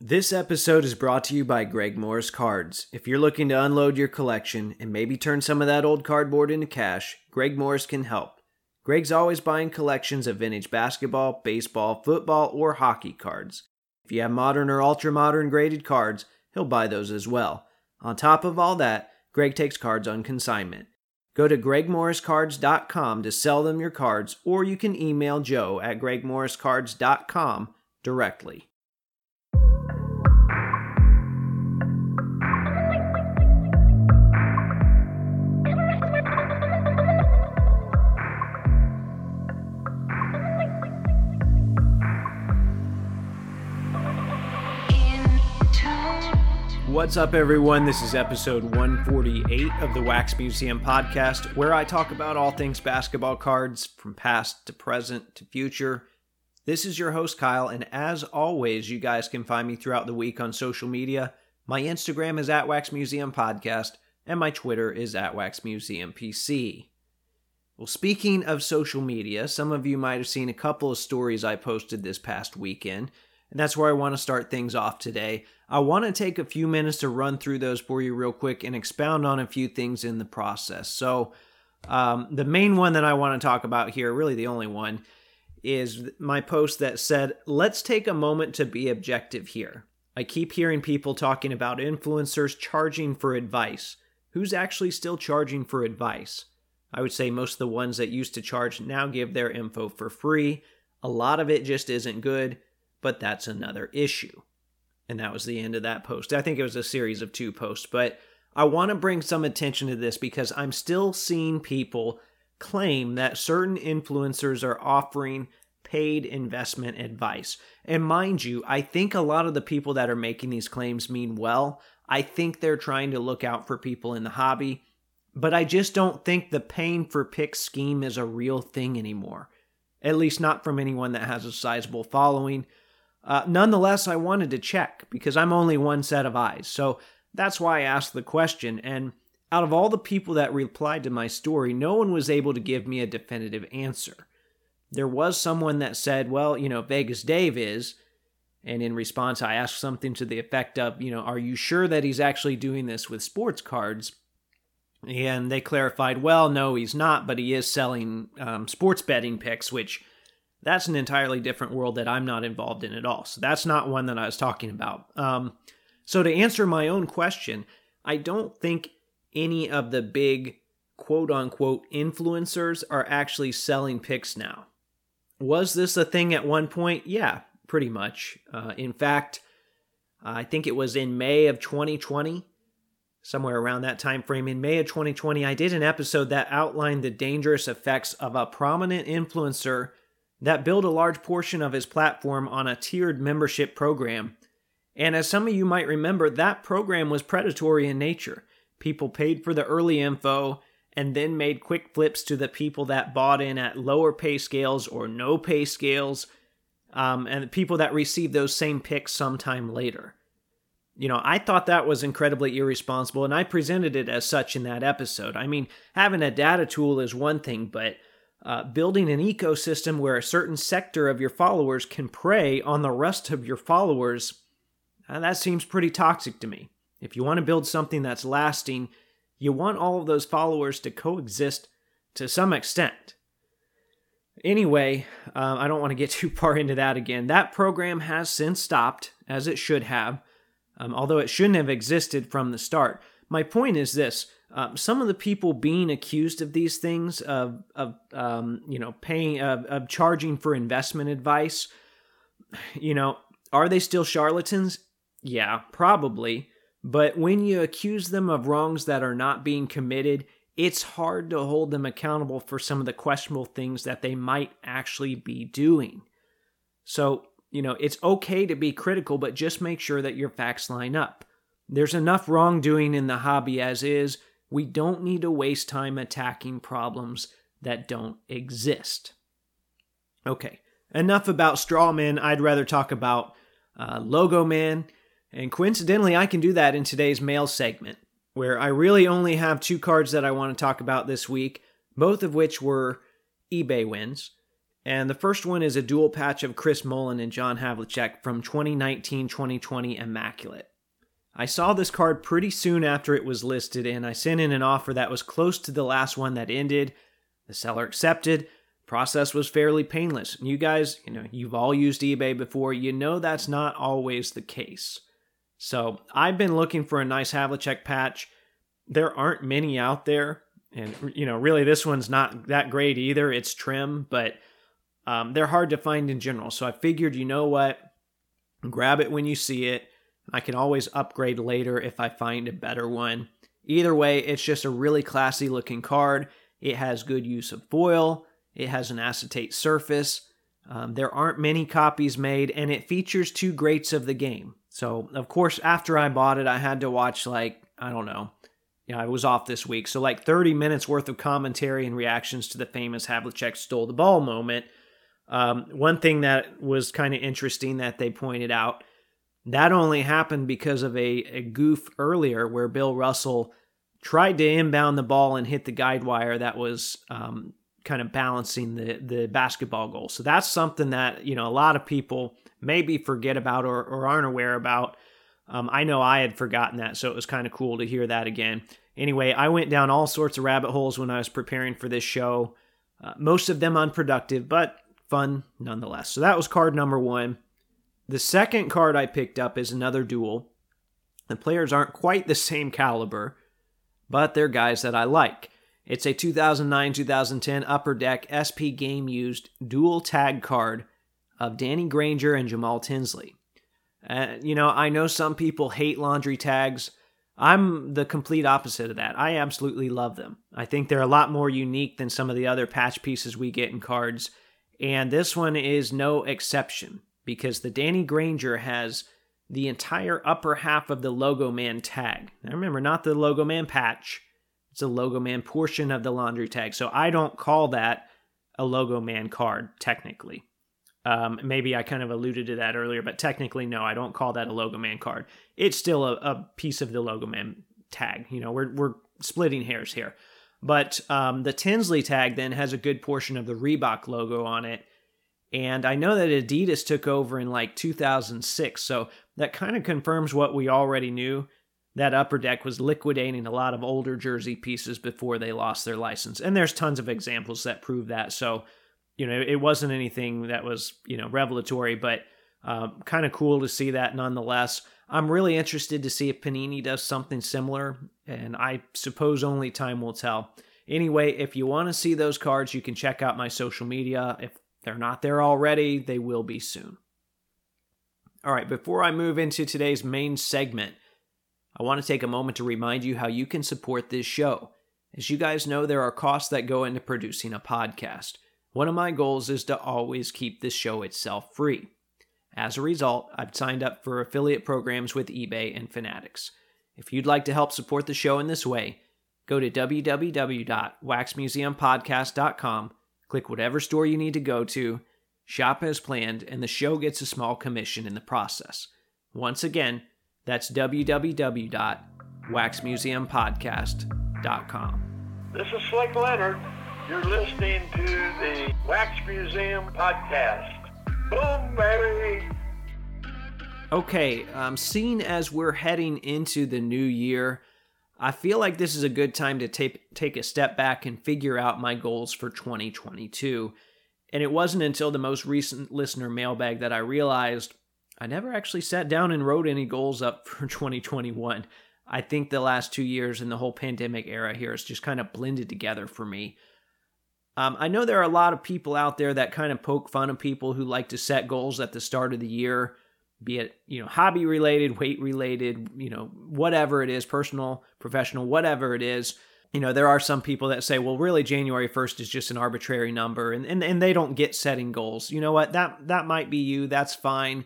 This episode is brought to you by Greg Morris Cards. If you're looking to unload your collection and maybe turn some of that old cardboard into cash, Greg Morris can help. Greg's always buying collections of vintage basketball, baseball, football, or hockey cards. If you have modern or ultra modern graded cards, he'll buy those as well. On top of all that, Greg takes cards on consignment. Go to gregmorriscards.com to sell them your cards, or you can email joe at gregmorriscards.com directly. What's up, everyone? This is episode 148 of the Wax Museum podcast, where I talk about all things basketball cards from past to present to future. This is your host, Kyle, and as always, you guys can find me throughout the week on social media. My Instagram is at Wax Museum Podcast, and my Twitter is at Wax Museum PC. Well, speaking of social media, some of you might have seen a couple of stories I posted this past weekend. And that's where I want to start things off today. I want to take a few minutes to run through those for you real quick and expound on a few things in the process. So, um, the main one that I want to talk about here, really the only one, is my post that said, Let's take a moment to be objective here. I keep hearing people talking about influencers charging for advice. Who's actually still charging for advice? I would say most of the ones that used to charge now give their info for free. A lot of it just isn't good but that's another issue. And that was the end of that post. I think it was a series of two posts, but I want to bring some attention to this because I'm still seeing people claim that certain influencers are offering paid investment advice. And mind you, I think a lot of the people that are making these claims mean well. I think they're trying to look out for people in the hobby, but I just don't think the paying for picks scheme is a real thing anymore. At least not from anyone that has a sizable following uh, nonetheless, I wanted to check because I'm only one set of eyes. So that's why I asked the question. And out of all the people that replied to my story, no one was able to give me a definitive answer. There was someone that said, well, you know, Vegas Dave is. And in response, I asked something to the effect of, you know, are you sure that he's actually doing this with sports cards? And they clarified, well, no, he's not, but he is selling um, sports betting picks, which that's an entirely different world that I'm not involved in at all. So that's not one that I was talking about. Um, so to answer my own question, I don't think any of the big quote unquote influencers are actually selling picks now. Was this a thing at one point? Yeah, pretty much. Uh, in fact, I think it was in May of 2020, somewhere around that time frame. In May of 2020, I did an episode that outlined the dangerous effects of a prominent influencer that built a large portion of his platform on a tiered membership program. And as some of you might remember, that program was predatory in nature. People paid for the early info and then made quick flips to the people that bought in at lower pay scales or no pay scales, um, and the people that received those same picks sometime later. You know, I thought that was incredibly irresponsible, and I presented it as such in that episode. I mean, having a data tool is one thing, but uh, building an ecosystem where a certain sector of your followers can prey on the rest of your followers, uh, that seems pretty toxic to me. If you want to build something that's lasting, you want all of those followers to coexist to some extent. Anyway, uh, I don't want to get too far into that again. That program has since stopped, as it should have, um, although it shouldn't have existed from the start. My point is this um, some of the people being accused of these things of of um, you know paying of, of charging for investment advice you know are they still charlatans? Yeah probably. But when you accuse them of wrongs that are not being committed it's hard to hold them accountable for some of the questionable things that they might actually be doing. So you know it's okay to be critical but just make sure that your facts line up. There's enough wrongdoing in the hobby as is we don't need to waste time attacking problems that don't exist. Okay, enough about straw men. I'd rather talk about uh, logo man. And coincidentally, I can do that in today's mail segment, where I really only have two cards that I want to talk about this week, both of which were eBay wins. And the first one is a dual patch of Chris Mullin and John Havlicek from 2019 2020 Immaculate. I saw this card pretty soon after it was listed, and I sent in an offer that was close to the last one that ended. The seller accepted. Process was fairly painless. You guys, you know, you've all used eBay before. You know that's not always the case. So I've been looking for a nice Havlicek patch. There aren't many out there, and you know, really, this one's not that great either. It's trim, but um, they're hard to find in general. So I figured, you know what, grab it when you see it. I can always upgrade later if I find a better one. Either way, it's just a really classy looking card. It has good use of foil. It has an acetate surface. Um, there aren't many copies made, and it features two greats of the game. So, of course, after I bought it, I had to watch, like, I don't know, you know, I was off this week. So, like 30 minutes worth of commentary and reactions to the famous Havlicek stole the ball moment. Um, one thing that was kind of interesting that they pointed out that only happened because of a, a goof earlier where Bill Russell tried to inbound the ball and hit the guide wire that was um, kind of balancing the the basketball goal. So that's something that you know a lot of people maybe forget about or, or aren't aware about. Um, I know I had forgotten that, so it was kind of cool to hear that again. Anyway, I went down all sorts of rabbit holes when I was preparing for this show. Uh, most of them unproductive, but fun nonetheless. So that was card number one. The second card I picked up is another dual. The players aren't quite the same caliber, but they're guys that I like. It's a 2009 2010 Upper Deck SP game used dual tag card of Danny Granger and Jamal Tinsley. Uh, you know, I know some people hate laundry tags. I'm the complete opposite of that. I absolutely love them. I think they're a lot more unique than some of the other patch pieces we get in cards, and this one is no exception because the Danny Granger has the entire upper half of the Logo Man tag. Now remember, not the Logo Man patch, it's a Logo Man portion of the laundry tag. So I don't call that a Logo Man card, technically. Um, maybe I kind of alluded to that earlier, but technically, no, I don't call that a Logo Man card. It's still a, a piece of the Logo Man tag. You know, we're, we're splitting hairs here. But um, the Tinsley tag then has a good portion of the Reebok logo on it. And I know that Adidas took over in like 2006. So that kind of confirms what we already knew that Upper Deck was liquidating a lot of older jersey pieces before they lost their license. And there's tons of examples that prove that. So, you know, it wasn't anything that was, you know, revelatory, but um, kind of cool to see that nonetheless. I'm really interested to see if Panini does something similar, and I suppose only time will tell. Anyway, if you want to see those cards, you can check out my social media. If they're not there already, they will be soon. All right, before I move into today's main segment, I want to take a moment to remind you how you can support this show. As you guys know, there are costs that go into producing a podcast. One of my goals is to always keep this show itself free. As a result, I've signed up for affiliate programs with eBay and Fanatics. If you'd like to help support the show in this way, go to www.waxmuseumpodcast.com, click whatever store you need to go to, shop as planned, and the show gets a small commission in the process. Once again, that's www.waxmuseumpodcast.com. This is Slick Leonard. You're listening to the Wax Museum Podcast. Boom, baby! Okay, um, seeing as we're heading into the new year, I feel like this is a good time to take take a step back and figure out my goals for 2022. And it wasn't until the most recent listener mailbag that I realized I never actually sat down and wrote any goals up for 2021. I think the last two years and the whole pandemic era here has just kind of blended together for me. Um, I know there are a lot of people out there that kind of poke fun of people who like to set goals at the start of the year, be it you know hobby related, weight related, you know whatever it is, personal, professional, whatever it is. You know there are some people that say, well, really January first is just an arbitrary number, and, and and they don't get setting goals. You know what? That that might be you. That's fine.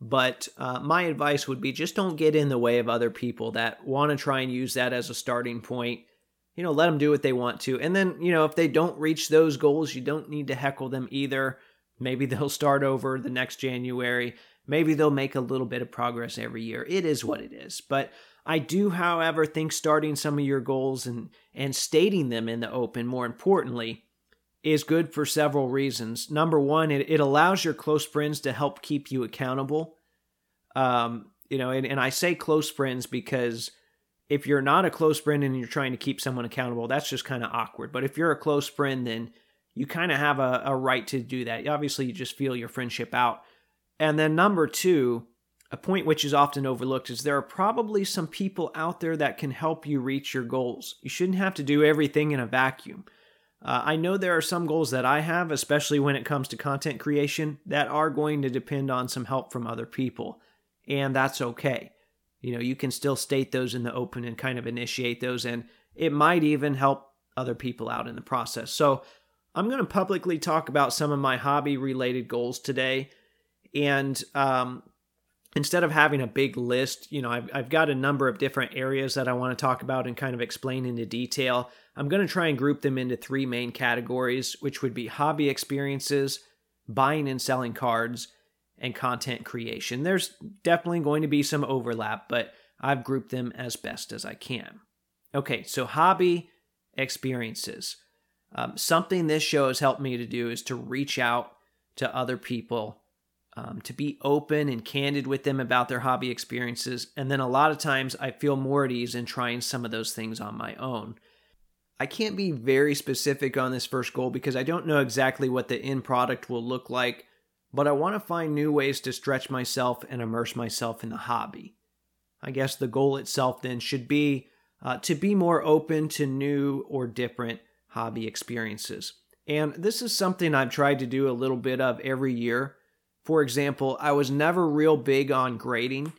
But uh, my advice would be just don't get in the way of other people that want to try and use that as a starting point. You know, let them do what they want to. And then, you know, if they don't reach those goals, you don't need to heckle them either. Maybe they'll start over the next January. Maybe they'll make a little bit of progress every year. It is what it is. But I do, however, think starting some of your goals and, and stating them in the open, more importantly, is good for several reasons. Number one, it, it allows your close friends to help keep you accountable. Um, you know, and, and I say close friends because if you're not a close friend and you're trying to keep someone accountable, that's just kind of awkward. But if you're a close friend, then you kind of have a, a right to do that. Obviously, you just feel your friendship out. And then number two, a point which is often overlooked is there are probably some people out there that can help you reach your goals. You shouldn't have to do everything in a vacuum. Uh, I know there are some goals that I have, especially when it comes to content creation, that are going to depend on some help from other people. And that's okay. You know, you can still state those in the open and kind of initiate those, and it might even help other people out in the process. So, I'm going to publicly talk about some of my hobby related goals today. And um, instead of having a big list, you know, I've, I've got a number of different areas that I want to talk about and kind of explain into detail. I'm going to try and group them into three main categories, which would be hobby experiences, buying and selling cards, and content creation. There's definitely going to be some overlap, but I've grouped them as best as I can. Okay, so hobby experiences. Um, something this show has helped me to do is to reach out to other people, um, to be open and candid with them about their hobby experiences. And then a lot of times I feel more at ease in trying some of those things on my own. I can't be very specific on this first goal because I don't know exactly what the end product will look like, but I want to find new ways to stretch myself and immerse myself in the hobby. I guess the goal itself then should be uh, to be more open to new or different hobby experiences. And this is something I've tried to do a little bit of every year. For example, I was never real big on grading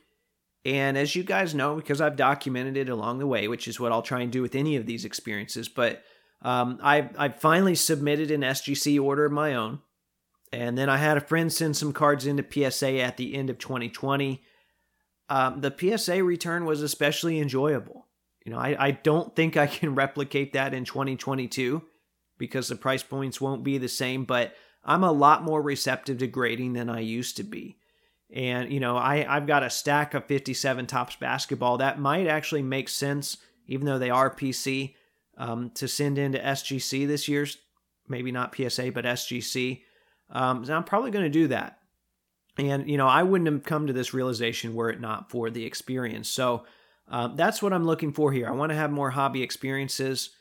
and as you guys know, because I've documented it along the way, which is what I'll try and do with any of these experiences, but um, I I finally submitted an SGC order of my own, and then I had a friend send some cards into PSA at the end of 2020. Um, the PSA return was especially enjoyable. You know, I, I don't think I can replicate that in 2022 because the price points won't be the same, but I'm a lot more receptive to grading than I used to be. And, you know, I, I've got a stack of 57 Topps basketball that might actually make sense, even though they are PC, um, to send into SGC this year's, maybe not PSA, but SGC. Um, so I'm probably going to do that. And, you know, I wouldn't have come to this realization were it not for the experience. So um, that's what I'm looking for here. I want to have more hobby experiences.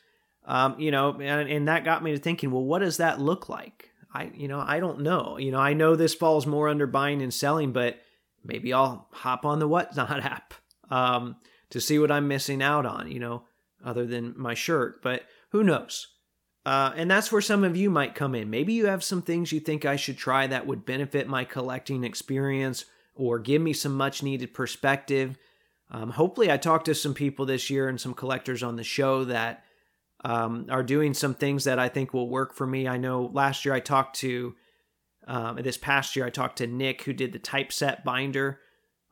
Um, you know, and, and that got me to thinking, well, what does that look like? I you know I don't know. You know I know this falls more under buying and selling, but maybe I'll hop on the Whatnot app um, to see what I'm missing out on. You know, other than my shirt, but who knows? Uh, and that's where some of you might come in. Maybe you have some things you think I should try that would benefit my collecting experience or give me some much needed perspective. Um, hopefully, I talked to some people this year and some collectors on the show that um, are doing some things that I think will work for me. I know last year I talked to, um, this past year I talked to Nick who did the typeset binder.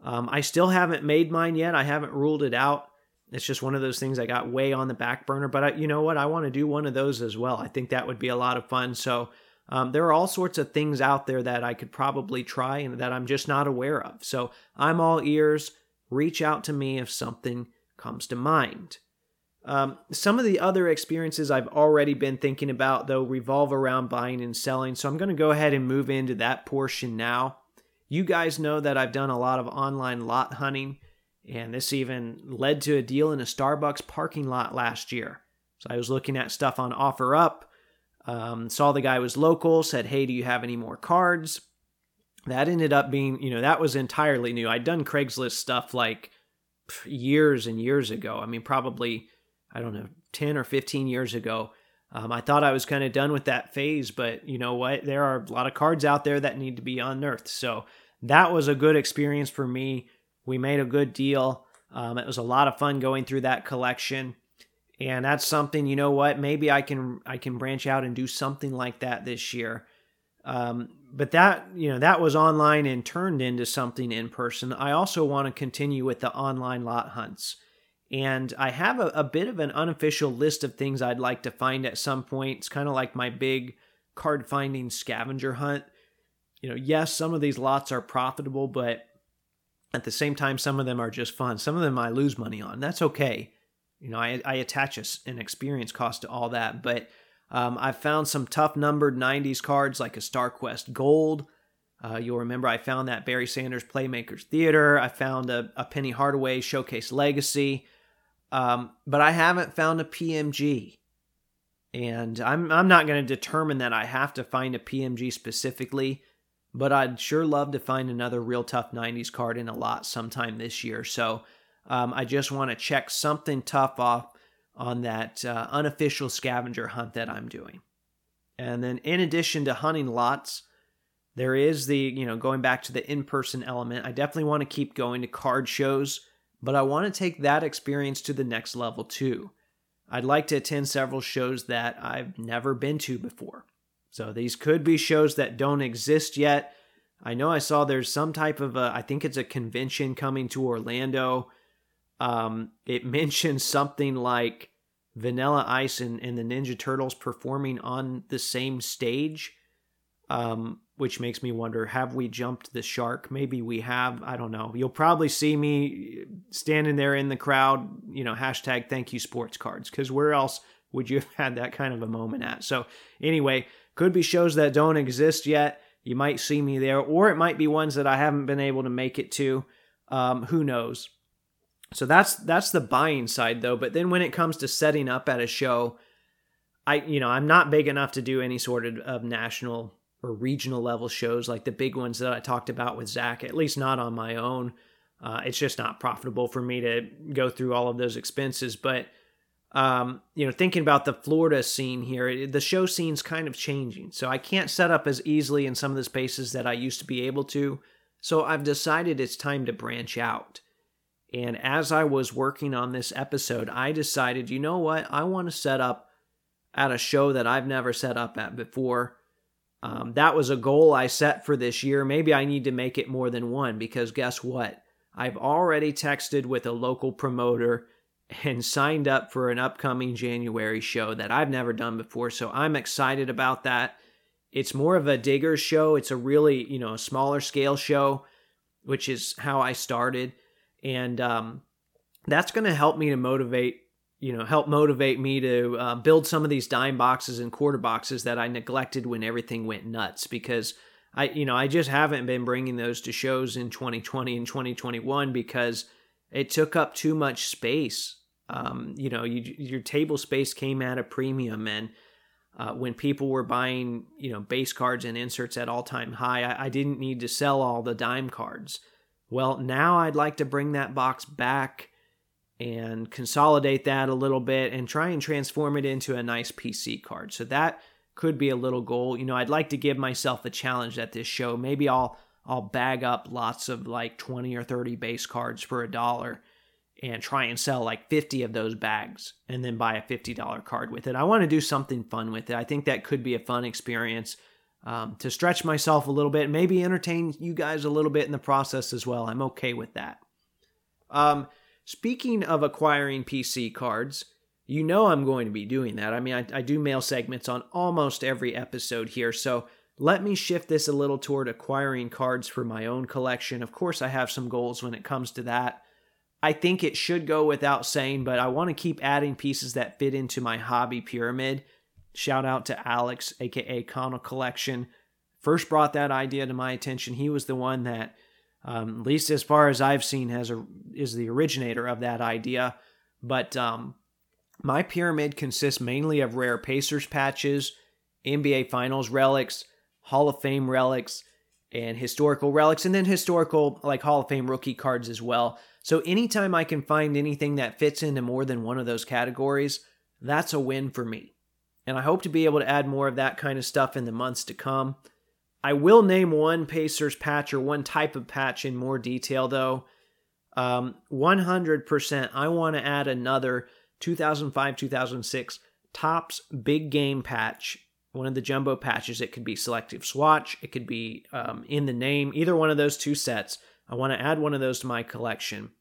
Um, I still haven't made mine yet. I haven't ruled it out. It's just one of those things I got way on the back burner. But I, you know what? I want to do one of those as well. I think that would be a lot of fun. So um, there are all sorts of things out there that I could probably try and that I'm just not aware of. So I'm all ears. Reach out to me if something comes to mind. Um, some of the other experiences I've already been thinking about, though, revolve around buying and selling. So I'm going to go ahead and move into that portion now. You guys know that I've done a lot of online lot hunting, and this even led to a deal in a Starbucks parking lot last year. So I was looking at stuff on OfferUp, um, saw the guy was local, said, Hey, do you have any more cards? That ended up being, you know, that was entirely new. I'd done Craigslist stuff like years and years ago. I mean, probably I don't know, 10 or 15 years ago. Um, I thought I was kind of done with that phase, but you know what? There are a lot of cards out there that need to be unearthed. So that was a good experience for me. We made a good deal. Um, it was a lot of fun going through that collection, and that's something. You know what? Maybe I can I can branch out and do something like that this year. Um, but that you know that was online and turned into something in person. I also want to continue with the online lot hunts. And I have a, a bit of an unofficial list of things I'd like to find at some point. It's kind of like my big card finding scavenger hunt. You know, yes, some of these lots are profitable, but at the same time, some of them are just fun. Some of them I lose money on. That's okay. You know, I, I attach a, an experience cost to all that, but Um, I found some tough numbered 90s cards like a StarQuest Gold. Uh, you'll remember I found that Barry Sanders Playmakers Theater. I found a, a Penny Hardaway Showcase Legacy. Um, but I haven't found a PMG. And I'm, I'm not going to determine that I have to find a PMG specifically, but I'd sure love to find another real tough 90s card in a lot sometime this year. So um, I just want to check something tough off on that uh, unofficial scavenger hunt that I'm doing. And then, in addition to hunting lots, there is the, you know, going back to the in person element. I definitely want to keep going to card shows, but I want to take that experience to the next level too. I'd like to attend several shows that I've never been to before. So these could be shows that don't exist yet. I know I saw there's some type of a, I think it's a convention coming to Orlando. Um, it mentions something like Vanilla Ice and, and the Ninja Turtles performing on the same stage, um, which makes me wonder have we jumped the shark? Maybe we have. I don't know. You'll probably see me standing there in the crowd, you know, hashtag thank you sports cards, because where else would you have had that kind of a moment at? So, anyway, could be shows that don't exist yet. You might see me there, or it might be ones that I haven't been able to make it to. Um, who knows? So that's that's the buying side though. But then when it comes to setting up at a show, I you know I'm not big enough to do any sort of, of national or regional level shows like the big ones that I talked about with Zach. At least not on my own. Uh, it's just not profitable for me to go through all of those expenses. But um, you know, thinking about the Florida scene here, the show scene's kind of changing. So I can't set up as easily in some of the spaces that I used to be able to. So I've decided it's time to branch out. And as I was working on this episode, I decided, you know what? I want to set up at a show that I've never set up at before. Um, that was a goal I set for this year. Maybe I need to make it more than one because guess what? I've already texted with a local promoter and signed up for an upcoming January show that I've never done before. So I'm excited about that. It's more of a digger show. It's a really, you know, a smaller scale show, which is how I started and um, that's going to help me to motivate you know help motivate me to uh, build some of these dime boxes and quarter boxes that i neglected when everything went nuts because i you know i just haven't been bringing those to shows in 2020 and 2021 because it took up too much space. Um, you know you, your table space came at a premium and uh, when people were buying you know base cards and inserts at all time high I, I didn't need to sell all the dime cards. Well, now I'd like to bring that box back and consolidate that a little bit and try and transform it into a nice PC card. So that could be a little goal. You know, I'd like to give myself a challenge at this show. Maybe I'll I'll bag up lots of like 20 or 30 base cards for a dollar and try and sell like 50 of those bags and then buy a $50 card with it. I want to do something fun with it. I think that could be a fun experience um, to stretch myself a little bit, maybe entertain you guys a little bit in the process as well. I'm okay with that. Um, speaking of acquiring PC cards, you know I'm going to be doing that. I mean, I, I do mail segments on almost every episode here, so let me shift this a little toward acquiring cards for my own collection. Of course, I have some goals when it comes to that. I think it should go without saying, but I want to keep adding pieces that fit into my hobby pyramid Shout out to Alex, aka Connell Collection. First brought that idea to my attention. He was the one that, um, at least as far as I've seen, has a is the originator of that idea. But um, my pyramid consists mainly of rare Pacers patches, NBA Finals relics, Hall of Fame relics, and historical relics, and then historical like Hall of Fame rookie cards as well. So anytime I can find anything that fits into more than one of those categories, that's a win for me and I hope to be able to add more of that kind of stuff in the months to come. I will name one Pacers patch or one type of patch in more detail, though. Um, 100%, I want to add another 2005 2006 Topps Big Game patch, one of the jumbo patches. It could be Selective Swatch, it could be um, in the name, either one of those two sets. I want to add one of those to my collection.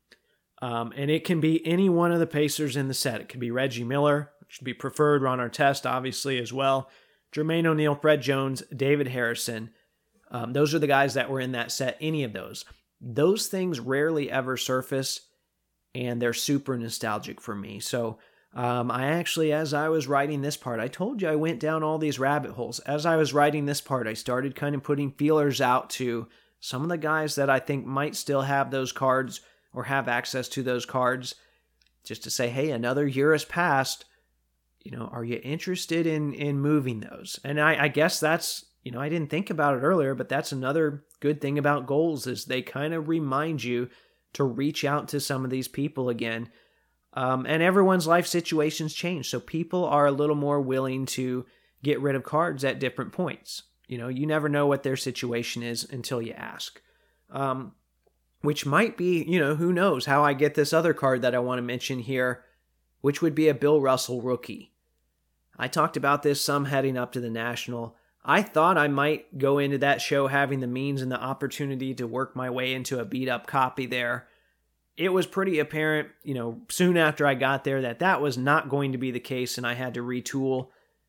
Um, and it can be any one of the Pacers in the set. It could be Reggie Miller, should be preferred. Ron Artest, obviously, as well. Jermaine O'Neal, Fred Jones, David Harrison. Um, those are the guys that were in that set, any of those. Those things rarely ever surface, and they're super nostalgic for me. So Um, I actually, as I was writing this part, I told you I went down all these rabbit holes. As I was writing this part, I started kind of putting feelers out to some of the guys that I think might still have those cards or have access to those cards just to say, hey, another year has passed. You know, are you interested in in moving those? And I, I guess that's you know, I didn't think about it earlier, but that's another good thing about goals is they kind of remind you to reach out to some of these people again. Um, and everyone's life situations change, so people are a little more willing to get rid of cards at different points. You know, you never know what their situation is until you ask. Um, which might be, you know, who knows how I get this other card that I want to mention here, which would be a Bill Russell rookie. I talked about this some heading up to the National. I thought I might go into that show having the means and the opportunity to work my way into a beat up copy there. It was pretty apparent, you know, soon after I got there that that was not going to be the case and I had to retool,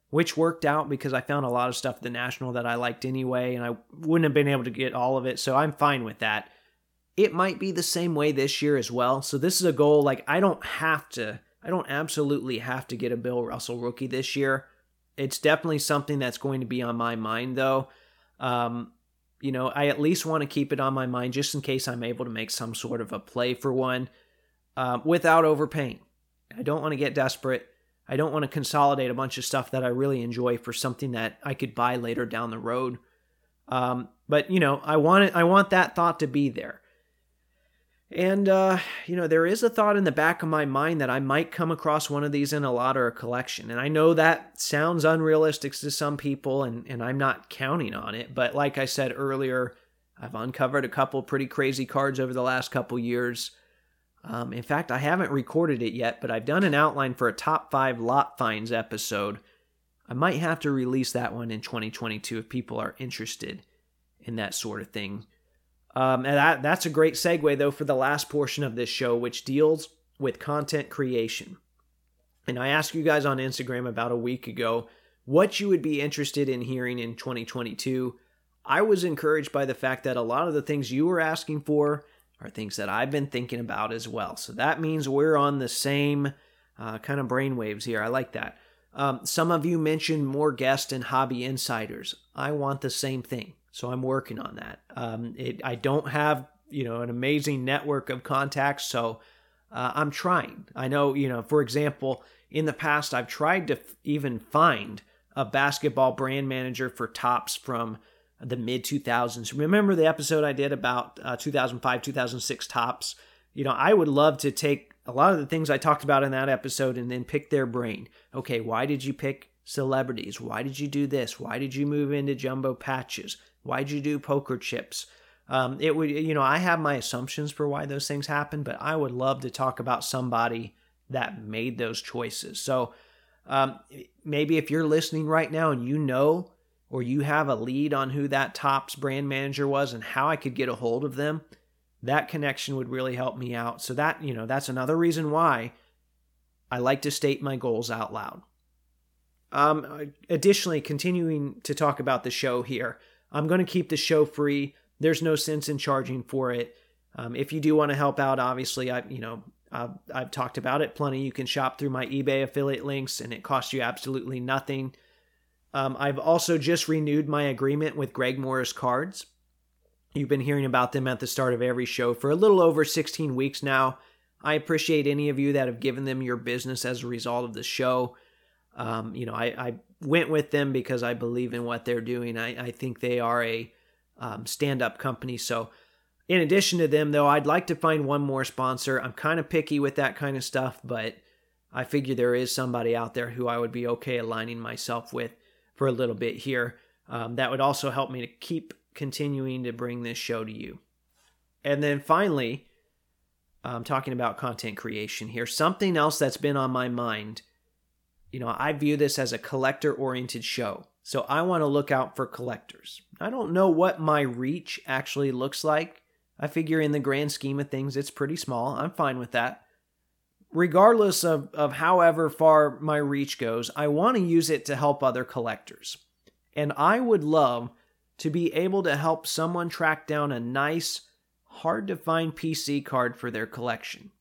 which worked out because I found a lot of stuff at the National that I liked anyway and I wouldn't have been able to get all of it, so I'm fine with that it might be the same way this year as well. So this is a goal like I don't have to I don't absolutely have to get a Bill Russell rookie this year. It's definitely something that's going to be on my mind though. Um, you know, I at least want to keep it on my mind just in case I'm able to make some sort of a play for one um, without overpaying. I don't want to get desperate. I don't want to consolidate a bunch of stuff that I really enjoy for something that I could buy later down the road. Um, but you know, I want it. I want that thought to be there. And, uh, you know, there is a thought in the back of my mind that I might come across one of these in a lot or a collection. And I know that sounds unrealistic to some people, and, and I'm not counting on it. But like I said earlier, I've uncovered a couple pretty crazy cards over the last couple years. Um, in fact, I haven't recorded it yet, but I've done an outline for a top five lot finds episode. I might have to release that one in 2022 if people are interested in that sort of thing. Um, and that, that's a great segue, though, for the last portion of this show, which deals with content creation. And I asked you guys on Instagram about a week ago what you would be interested in hearing in 2022. I was encouraged by the fact that a lot of the things you were asking for are things that I've been thinking about as well. So that means we're on the same uh, kind of brainwaves here. I like that. Um, some of you mentioned more guests and hobby insiders. I want the same thing. So I'm working on that. Um, it, I don't have you know an amazing network of contacts, so uh, I'm trying. I know you know, for example, in the past I've tried to f- even find a basketball brand manager for Topps from the mid 2000s. Remember the episode I did about uh, 2005 2006 Topps? You know, I would love to take a lot of the things I talked about in that episode and then pick their brain. Okay, why did you pick celebrities? Why did you do this? Why did you move into jumbo patches? Why'd you do poker chips? Um, it would, you know, I have my assumptions for why those things happen, but I would love to talk about somebody that made those choices. So um, maybe if you're listening right now and you know or you have a lead on who that Topps brand manager was and how I could get a hold of them, that connection would really help me out. So that, you know, that's another reason why I like to state my goals out loud. Um, additionally, continuing to talk about the show here, I'm going to keep the show free. There's no sense in charging for it. Um, if you do want to help out, obviously, I you know I've, I've talked about it plenty. You can shop through my eBay affiliate links, and it costs you absolutely nothing. Um, I've also just renewed my agreement with Greg Morris Cards. You've been hearing about them at the start of every show for a little over 16 weeks now. I appreciate any of you that have given them your business as a result of the show. Um, you know, I, I went with them because I believe in what they're doing. I, I think they are a um, stand up company. So, in addition to them, though, I'd like to find one more sponsor. I'm kind of picky with that kind of stuff, but I figure there is somebody out there who I would be okay aligning myself with for a little bit here. Um, that would also help me to keep continuing to bring this show to you. And then finally, I'm talking about content creation here. Something else that's been on my mind you know, I view this as a collector oriented show. So I want to look out for collectors. I don't know what my reach actually looks like. I figure in the grand scheme of things, it's pretty small. I'm fine with that. Regardless of, of however far my reach goes, I want to use it to help other collectors. And I would love to be able to help someone track down a nice, hard to find PC card for their collection.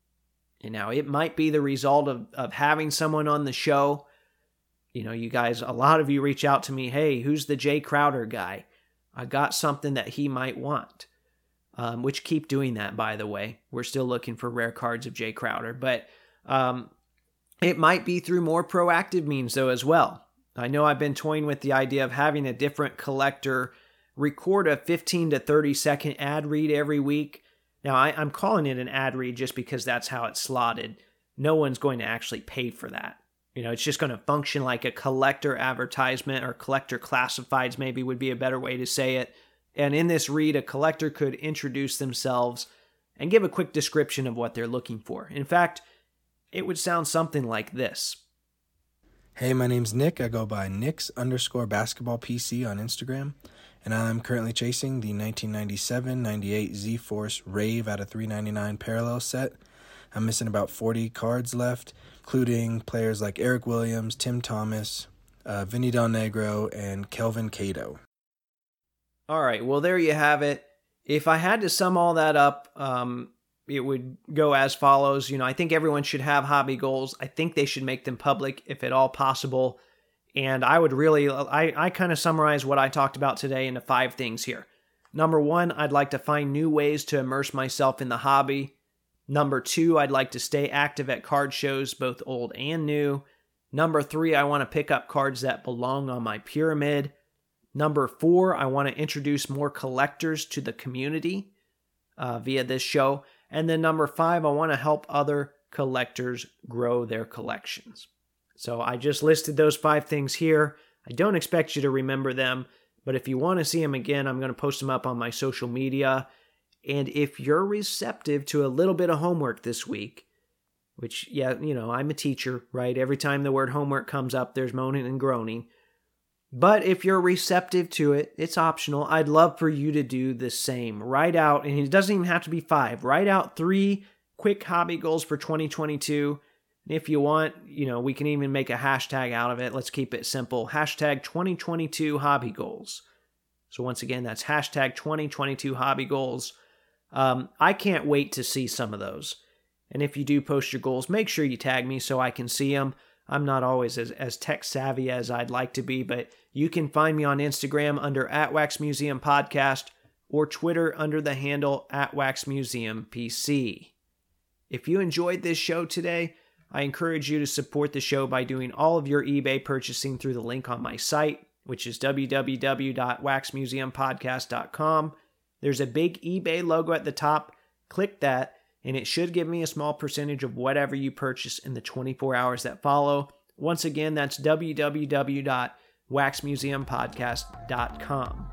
You know, it might be the result of, of having someone on the show. You know, you guys, a lot of you reach out to me, hey, who's the Jae Crowder guy? I got something that he might want. Um, which keep doing that, by the way. We're still looking for rare cards of Jae Crowder, but um, it might be through more proactive means, though, as well. I know I've been toying with the idea of having a different collector record a 15 to 30 second ad read every week now, I, am calling it an ad read just because that's how it's slotted. No one's going to actually pay for that. You know, it's just going to function like a collector advertisement or collector classifieds, maybe would be a better way to say it. And in this read, a collector could introduce themselves and give a quick description of what they're looking for. In fact, it would sound something like this. Hey, my name's Nick. I go by Nick's underscore basketball PC on Instagram and I'm currently chasing the 1997-98 Z-Force Rave out of 399 parallel set. I'm missing about 40 cards left, including players like Eric Williams, Tim Thomas, uh, Vinny Del Negro, and Kelvin Cato. All right, well, there you have it. If I had to sum all that up, um, it would go as follows. You know, I think everyone should have hobby goals. I think they should make them public if at all possible. And I would really, I, I kind of summarize what I talked about today into five things here. Number one, I'd like to find new ways to immerse myself in the hobby. Number two, I'd like to stay active at card shows, both old and new. Number three, I want to pick up cards that belong on my pyramid. Number four, I want to introduce more collectors to the community uh, via this show. And then number five, I want to help other collectors grow their collections. So I just listed those five things here. I don't expect you to remember them, but if you want to see them again, I'm going to post them up on my social media. And if you're receptive to a little bit of homework this week, which, yeah, you know, I'm a teacher, right? Every time the word homework comes up, there's moaning and groaning. But if you're receptive to it, it's optional. I'd love for you to do the same. Write out, and it doesn't even have to be five, write out three quick hobby goals for 2022 if you want, you know, we can even make a hashtag out of it. Let's keep it simple. Hashtag 2022 hobby goals. So once again, that's hashtag 2022 hobby goals. Um, I can't wait to see some of those. And if you do post your goals, make sure you tag me so I can see them. I'm not always as, as tech savvy as I'd like to be, but you can find me on Instagram under at Wax Museum Podcast or Twitter under the handle at Wax Museum PC. If you enjoyed this show today, I encourage you to support the show by doing all of your eBay purchasing through the link on my site, which is www.waxmuseumpodcast.com. There's a big eBay logo at the top. Click that, and it should give me a small percentage of whatever you purchase in the 24 hours that follow. Once again, that's www.waxmuseumpodcast.com.